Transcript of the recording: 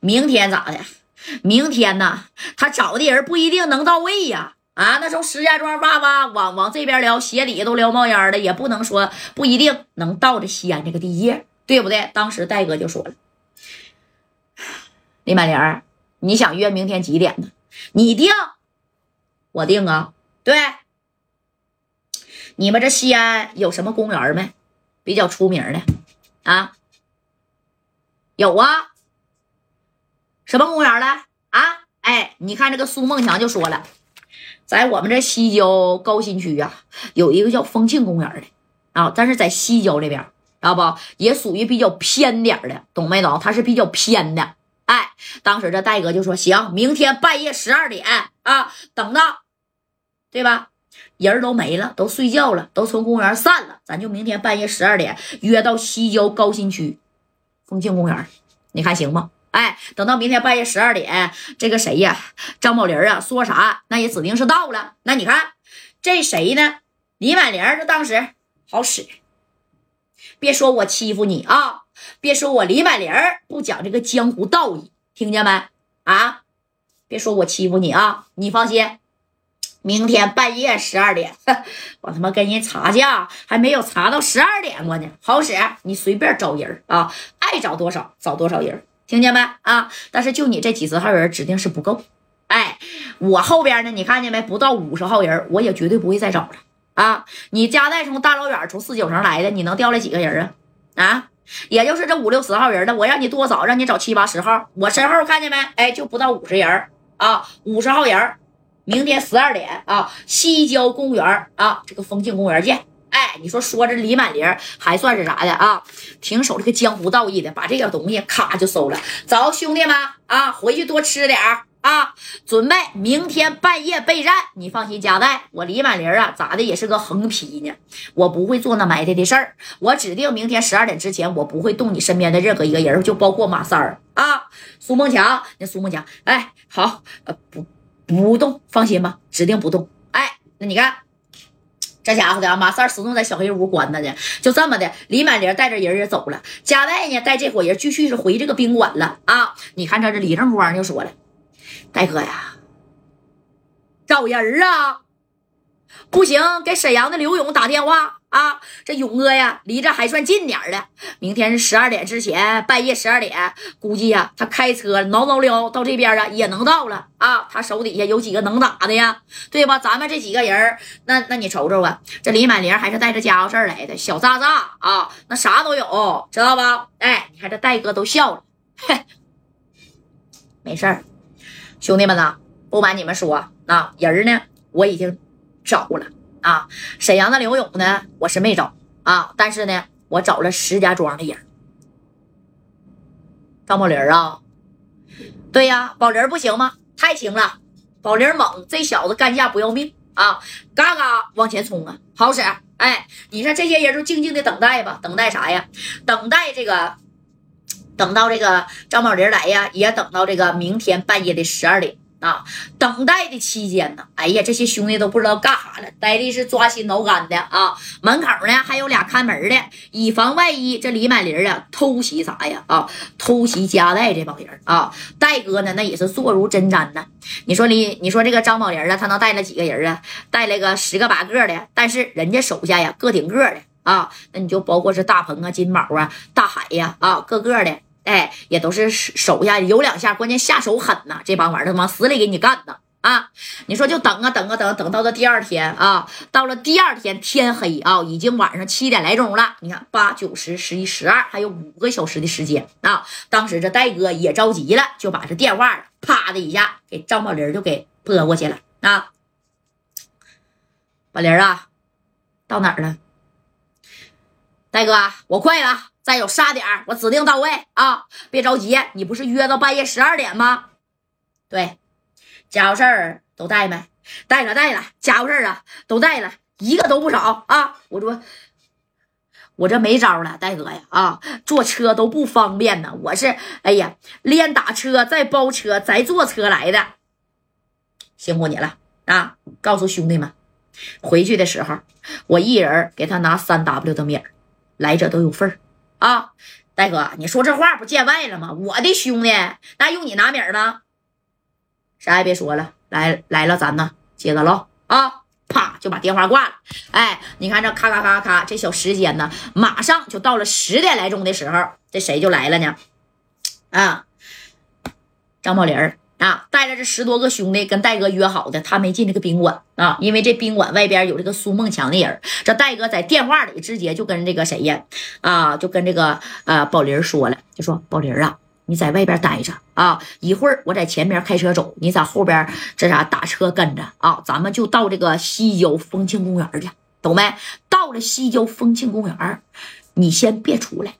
明天咋的？明天呢？他找的人不一定能到位呀。啊，那从石家庄哇哇往往这边撩，鞋底都撩冒烟了，也不能说不一定能到这西安这个地界，对不对？当时戴哥就说了：“李满莲，你想约明天几点呢？你定，我定啊。对，你们这西安有什么公园没？比较出名的啊？有啊。什么公园了？啊？哎，你看这个苏梦强就说了。”在我们这西郊高新区呀，有一个叫丰庆公园的啊，但是在西郊这边，知道不？也属于比较偏点的，懂没懂？它是比较偏的。哎，当时这戴哥就说：“行，明天半夜十二点啊，等到，对吧？人都没了，都睡觉了，都从公园散了，咱就明天半夜十二点约到西郊高新区丰庆公园，你看行吗？”哎，等到明天半夜十二点，这个谁呀？张宝林啊，说啥那也指定是到了。那你看这谁呢？李满玲这当时好使，别说我欺负你啊，别说我李满玲不讲这个江湖道义，听见没？啊，别说我欺负你啊，你放心，明天半夜十二点，我他妈跟人查价，还没有查到十二点过呢，好使，你随便找人啊，爱找多少找多少人。听见没啊？但是就你这几十号人，指定是不够。哎，我后边呢，你看见没？不到五十号人，我也绝对不会再找了啊！你加代从大老远从四九城来的，你能调来几个人啊？啊，也就是这五六十号人的，我让你多找，让你找七八十号。我身后看见没？哎，就不到五十人啊，五十号人，明天十二点啊，西郊公园啊，这个风庆公园见。哎，你说说这李满玲还算是啥的啊？挺守这个江湖道义的，把这个东西咔就收了。走，兄弟们啊，回去多吃点啊，准备明天半夜备战。你放心，加代，我李满玲啊，咋的也是个横批呢？我不会做那埋汰的事儿。我指定明天十二点之前，我不会动你身边的任何一个人，就包括马三儿啊，苏梦强。那苏梦强，哎，好，呃，不不动，放心吧，指定不动。哎，那你看。这家伙的啊，马三始终在小黑屋关着呢。就这么的，李满玲带着人也走了，加代呢带这伙人继续是回这个宾馆了啊。你看这这李正光就说了：“大哥呀，找人啊，不行，给沈阳的刘勇打电话。”啊，这勇哥呀，离这还算近点的。明天是十二点之前，半夜十二点，估计呀，他开车挠挠撩到这边啊，也能到了啊。他手底下有几个能打的呀，对吧？咱们这几个人，那那你瞅瞅啊，这李满玲还是带着家伙事儿来的，小渣渣啊，那啥都有，知道吧？哎，你看这戴哥都笑了，嘿，没事儿，兄弟们呐，不瞒你们说，那人呢，我已经找了。啊，沈阳的刘勇呢？我是没找啊，但是呢，我找了石家庄的人。张宝林啊，对呀，宝林不行吗？太行了，宝林猛，这小子干架不要命啊，嘎嘎往前冲啊，好使。哎，你说这些人就静静的等待吧，等待啥呀？等待这个，等到这个张宝林来呀，也等到这个明天半夜的十二点。啊，等待的期间呢，哎呀，这些兄弟都不知道干啥了，呆的是抓心挠肝的啊。门口呢还有俩看门的，以防万一这李满林啊偷袭啥呀啊，偷袭家代这帮人啊。戴哥呢那也是坐如针毡呢。你说李，你说这个张宝林啊，他能带了几个人啊？带了个十个八个的，但是人家手下呀个顶个的啊，那你就包括是大鹏啊、金宝啊、大海呀啊，个个的。哎，也都是手下有两下，关键下手狠呐！这帮玩意儿往死里给你干的啊！你说就等啊等啊等，等到了第二天啊，到了第二天天黑啊，已经晚上七点来钟了。你看八九十十一十二，还有五个小时的时间啊！当时这戴哥也着急了，就把这电话啪的一下给张宝林就给拨过去了啊！宝林啊，到哪儿了？戴哥，我快了。再有杀点我指定到位啊！别着急，你不是约到半夜十二点吗？对，家伙事儿都带没？带了，带了，家伙事儿啊都带了，一个都不少啊！我说，我这没招了，戴哥呀啊，坐车都不方便呢。我是哎呀，连打车再包车再坐车来的，辛苦你了啊！告诉兄弟们，回去的时候我一人给他拿三 W 的米儿，来者都有份儿。啊，大哥，你说这话不见外了吗？我的兄弟，那用你拿米吗？啥也别说了，来来了，咱呢接着唠啊！啪就把电话挂了。哎，你看这咔咔咔咔，这小时间呢，马上就到了十点来钟的时候，这谁就来了呢？啊，张宝林儿。啊，带着这十多个兄弟跟戴哥约好的，他没进这个宾馆啊，因为这宾馆外边有这个苏梦强的人。这戴哥在电话里直接就跟这个谁呀，啊，就跟这个呃宝林说了，就说宝林啊，你在外边待着啊，一会儿我在前面开车走，你在后边这啥打车跟着啊，咱们就到这个西郊风情公园去，懂没？到了西郊风情公园，你先别出来